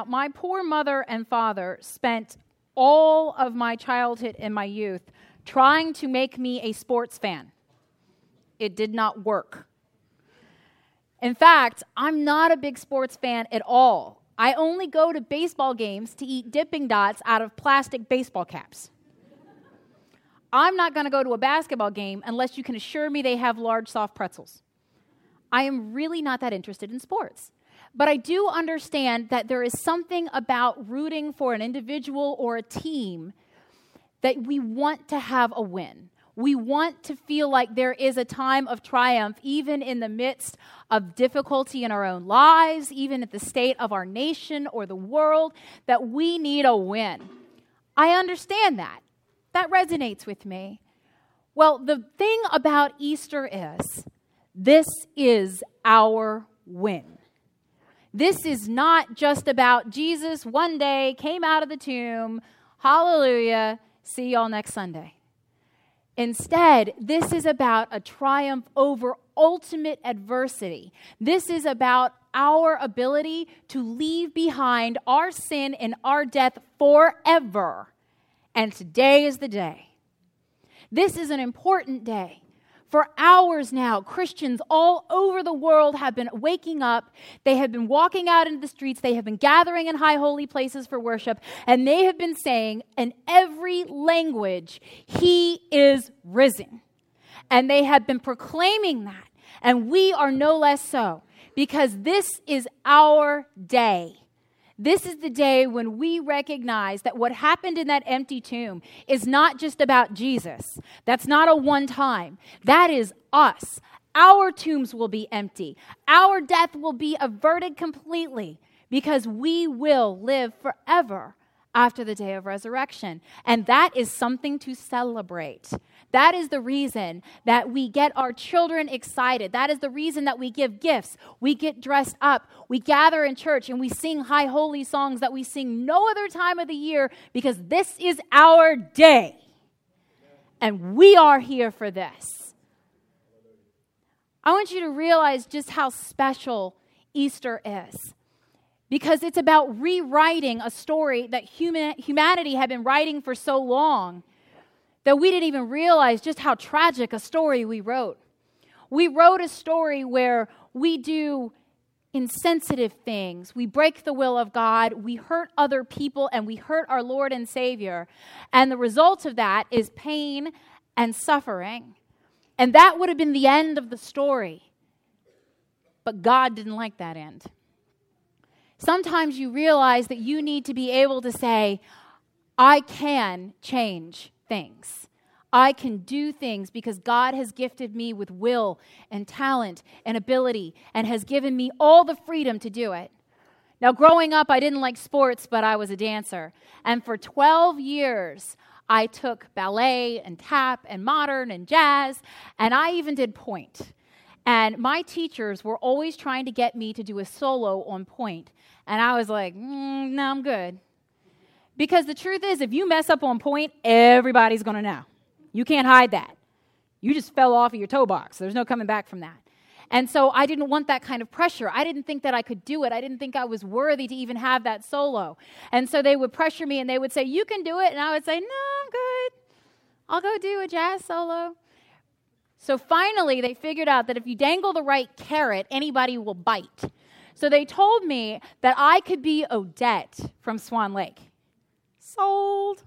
Now, my poor mother and father spent all of my childhood and my youth trying to make me a sports fan. It did not work. In fact, I'm not a big sports fan at all. I only go to baseball games to eat dipping dots out of plastic baseball caps. I'm not going to go to a basketball game unless you can assure me they have large, soft pretzels. I am really not that interested in sports. But I do understand that there is something about rooting for an individual or a team that we want to have a win. We want to feel like there is a time of triumph, even in the midst of difficulty in our own lives, even at the state of our nation or the world, that we need a win. I understand that. That resonates with me. Well, the thing about Easter is this is our win. This is not just about Jesus one day came out of the tomb. Hallelujah. See y'all next Sunday. Instead, this is about a triumph over ultimate adversity. This is about our ability to leave behind our sin and our death forever. And today is the day. This is an important day for hours now, Christians all over the world have been waking up. They have been walking out into the streets. They have been gathering in high holy places for worship. And they have been saying in every language, He is risen. And they have been proclaiming that. And we are no less so because this is our day. This is the day when we recognize that what happened in that empty tomb is not just about Jesus. That's not a one time. That is us. Our tombs will be empty. Our death will be averted completely because we will live forever after the day of resurrection. And that is something to celebrate. That is the reason that we get our children excited. That is the reason that we give gifts. We get dressed up. We gather in church and we sing high holy songs that we sing no other time of the year because this is our day. And we are here for this. I want you to realize just how special Easter is because it's about rewriting a story that human, humanity had been writing for so long that we didn't even realize just how tragic a story we wrote. We wrote a story where we do insensitive things. We break the will of God. We hurt other people and we hurt our Lord and Savior. And the result of that is pain and suffering. And that would have been the end of the story. But God didn't like that end. Sometimes you realize that you need to be able to say, I can change things. I can do things because God has gifted me with will and talent and ability and has given me all the freedom to do it. Now, growing up, I didn't like sports, but I was a dancer. And for 12 years, I took ballet and tap and modern and jazz, and I even did pointe. And my teachers were always trying to get me to do a solo on pointe. And I was like, mm, no, I'm good. Because the truth is, if you mess up on pointe, everybody's going to know. You can't hide that. You just fell off of your toe box. There's no coming back from that. And so I didn't want that kind of pressure. I didn't think that I could do it. I didn't think I was worthy to even have that solo. And so they would pressure me and they would say, You can do it. And I would say, No, I'm good. I'll go do a jazz solo. So finally, they figured out that if you dangle the right carrot, anybody will bite. So they told me that I could be Odette from Swan Lake. Sold.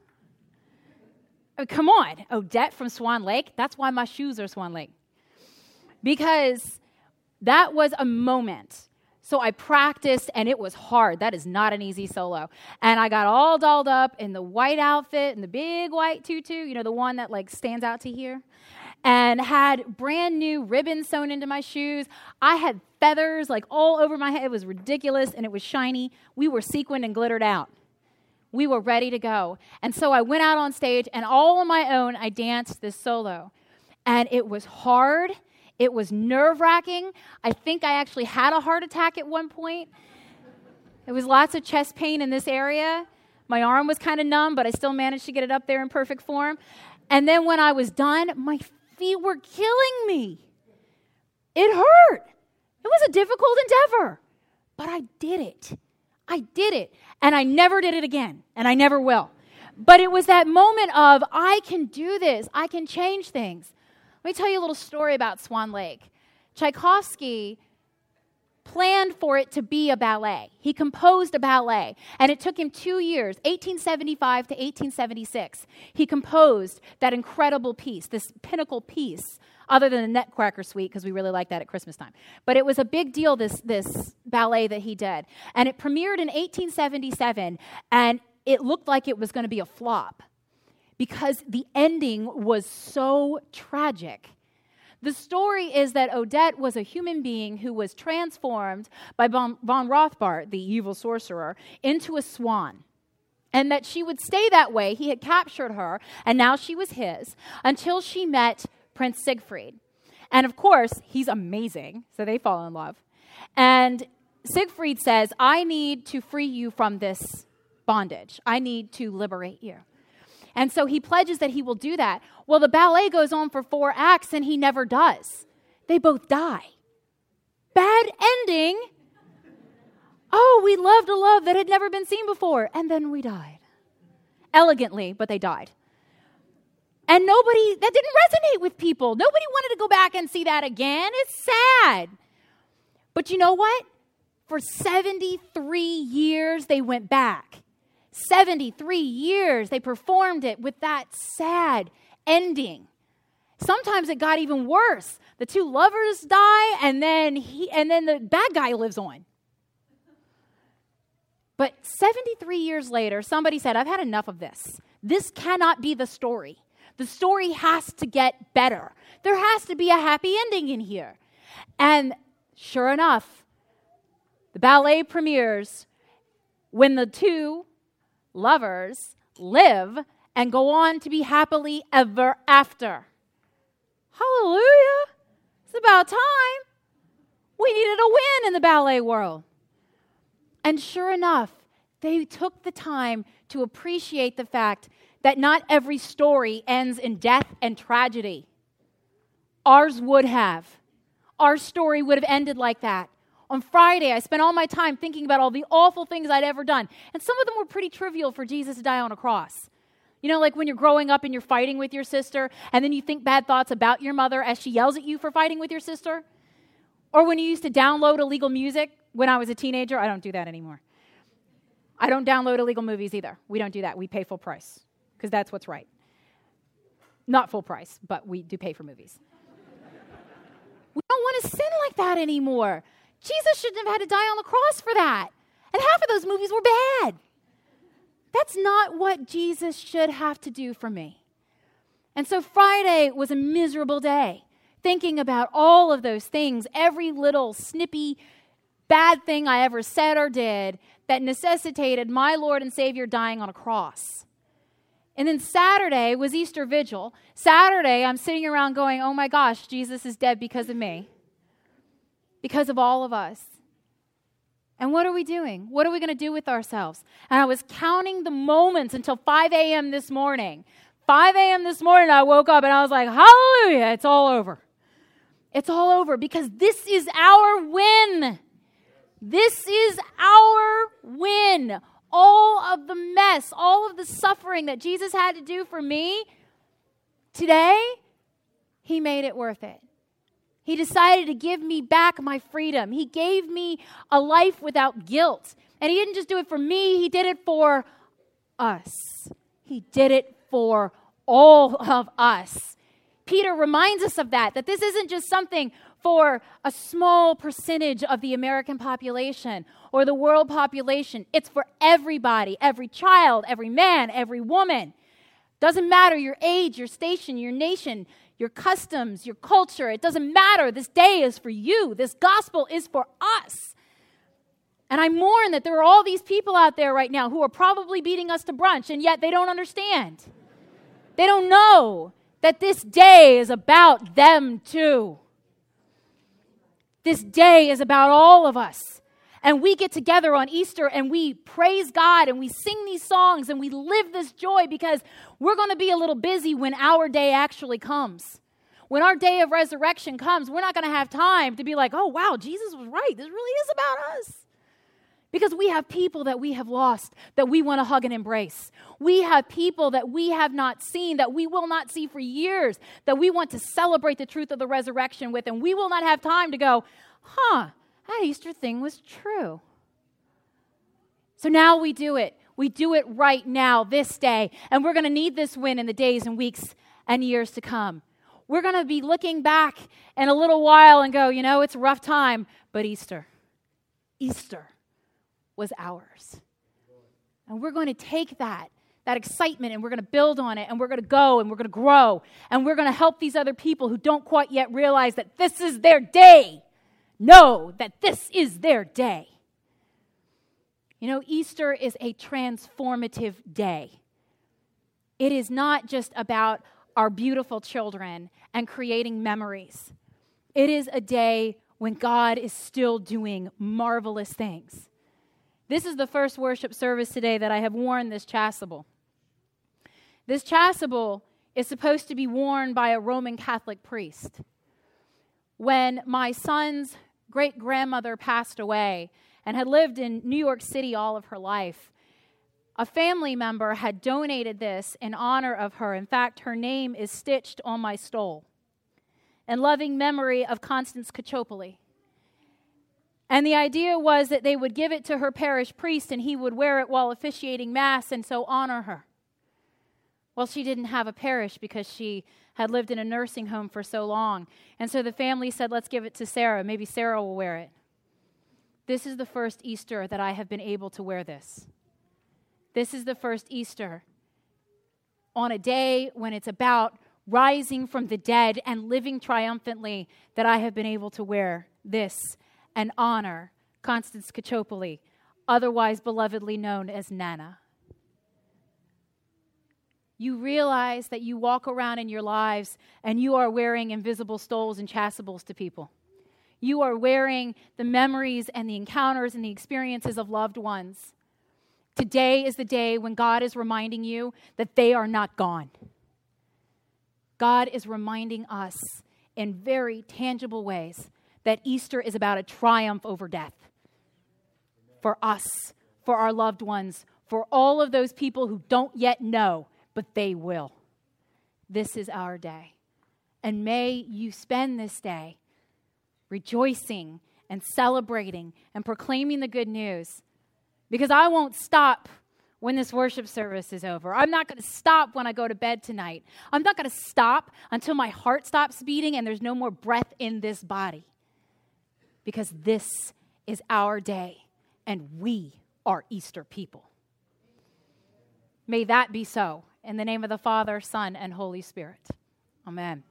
Oh, come on, oh, Odette from Swan Lake. That's why my shoes are Swan Lake. Because that was a moment. So I practiced and it was hard. That is not an easy solo. And I got all dolled up in the white outfit and the big white tutu, you know, the one that like stands out to here, and had brand new ribbons sewn into my shoes. I had feathers like all over my head. It was ridiculous and it was shiny. We were sequined and glittered out. We were ready to go. And so I went out on stage and all on my own, I danced this solo. And it was hard. It was nerve wracking. I think I actually had a heart attack at one point. There was lots of chest pain in this area. My arm was kind of numb, but I still managed to get it up there in perfect form. And then when I was done, my feet were killing me. It hurt. It was a difficult endeavor, but I did it. I did it. And I never did it again, and I never will. But it was that moment of, I can do this, I can change things. Let me tell you a little story about Swan Lake. Tchaikovsky planned for it to be a ballet. He composed a ballet, and it took him two years, 1875 to 1876. He composed that incredible piece, this pinnacle piece, other than the Nutcracker Suite, because we really like that at Christmas time. But it was a big deal, this, this ballet that he did. And it premiered in 1877, and it looked like it was going to be a flop because the ending was so tragic. The story is that Odette was a human being who was transformed by von, Rothbart, the evil sorcerer, into a swan. And that she would stay that way. He had captured her, and now she was his, until she met Prince Siegfried. And of course, he's amazing, so they fall in love. And Siegfried says, I need to free you from this bondage. I need to liberate you. And so he pledges that he will do that. Well, the ballet goes on for four acts and he never does. They both die. Bad ending. Oh, we loved a love that had never been seen before. And then we died. Elegantly, but they died. And nobody, that didn't resonate with people. Nobody wanted to go back and see that again. It's sad. But you know what? For 73 years, they went back. 73 years they performed it with that sad ending. Sometimes it got even worse. The two lovers die and then he and then the bad guy lives on. But 73 years later, somebody said, I've had enough of this. This cannot be the story. The story has to get better. There has to be a happy ending in here. And sure enough, the ballet premieres when the two lovers live and go on to be happily ever after. Hallelujah! It's about time. We needed a win in the ballet world. And sure enough, they took the time to appreciate the fact that not every story ends in death and tragedy. Ours would have. Our story would have ended like that. On Friday, I spent all my time thinking about all the awful things I'd ever done. And some of them were pretty trivial for Jesus to die on a cross. You know, like when you're growing up and you're fighting with your sister, and then you think bad thoughts about your mother as she yells at you for fighting with your sister? Or when you used to download illegal music when I was a teenager. I don't do that anymore. I don't download illegal movies either. We don't do that. We pay full price because that's what's right. Not full price, but we do pay for movies. we don't want to sin like that anymore. Jesus shouldn't have had to die on the cross for that. And half of those movies were bad. That's not what Jesus should have to do for me. And so Friday was a miserable day, thinking about all of those things, every little snippy bad thing I ever said or did that necessitated my Lord and Savior dying on a cross. And then Saturday was Easter Vigil. Saturday, I'm sitting around going, oh my gosh, Jesus is dead because of me because of all of us. And what are we doing? What are we going to do with ourselves? And I was counting the moments until 5 a.m. this morning. 5 a.m. this morning, I woke up and I was like, Hallelujah, it's all over. It's all over because this is our win. This is our win. All of the mess, all of the suffering that Jesus had to do for me today, He made it worth it. He decided to give me back my freedom. He gave me a life without guilt. And He didn't just do it for me, He did it for us. He did it for all of us. Peter reminds us of that, that this isn't just something for a small percentage of the American population or the world population. It's for everybody, every child, every man, every woman. Doesn't matter your age, your station, your nation, your customs, your culture. It doesn't matter. This day is for you. This gospel is for us. And I mourn that there are all these people out there right now who are probably beating us to brunch, and yet they don't understand. They don't know that this day is about them too. This day is about all of us. And we get together on Easter and we praise God and we sing these songs and we live this joy because we're going to be a little busy when our day actually comes. When our day of resurrection comes, we're not going to have time to be like, oh, wow, Jesus was right. This really is about us. Because we have people that we have lost that we want to hug and embrace. We have people that we have not seen, that we will not see for years, that we want to celebrate the truth of the resurrection with, and we will not have time to go, huh, that Easter thing was true. So now we do it. We do it right now, this day. And we're going to need this win in the days and weeks and years to come. We're going to be looking back in a little while and go, you know, it's a rough time, but Easter, Easter was ours. And we're going to take that, that excitement, and we're going to build on it, and we're going to go, and we're going to grow, and we're going to help these other people who don't quite yet realize that this is their day know that this is their day. You know, Easter is a transformative day. It is not just about our beautiful children and creating memories. It is a day when God is still doing marvelous things. This is the first worship service today that I have worn this chasuble. This chasuble is supposed to be worn by a Roman Catholic priest. When my son's great grandmother passed away and had lived in New York City all of her life. A family member had donated this in honor of her. In fact, her name is stitched on my stole in loving memory of Constance Cacciopoli. And the idea was that they would give it to her parish priest and he would wear it while officiating Mass and so honor her. Well, she didn't have a parish because she had lived in a nursing home for so long. And so the family said, let's give it to Sarah. Maybe Sarah will wear it. This is the first Easter that I have been able to wear this. This is the first Easter on a day when it's about rising from the dead and living triumphantly that I have been able to wear this and honor Constance Cacciopoli, otherwise belovedly known as Nana you realize that you walk around in your lives and you are wearing invisible stoles and chasubles to people. You are wearing the memories and the encounters and the experiences of loved ones. Today is the day when God is reminding you that they are not gone. God is reminding us in very tangible ways that Easter is about a triumph over death for us, for our loved ones, for all of those people who don't yet know but they will. This is our day. And may you spend this day rejoicing and celebrating and proclaiming the good news. Because I won't stop when this worship service is over. I'm not going to stop when I go to bed tonight. I'm not going to stop until my heart stops beating and there's no more breath in this body. Because this is our day and we are Easter people. May that be so. In the name of the Father, Son, and Holy Spirit. Amen.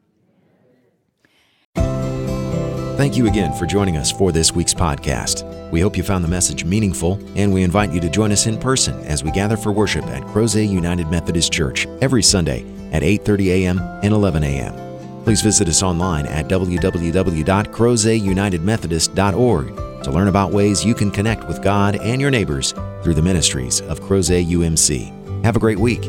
Thank you again for joining us for this week's podcast. We hope you found the message meaningful, and we invite you to join us in person as we gather for worship at Crozet United Methodist Church every Sunday at 8:30 a.m. and 11 a.m. Please visit us online at www.crozetunitedmethodist.org to learn about ways you can connect with God and your neighbors through the ministries of Crozet UMC. Have a great week.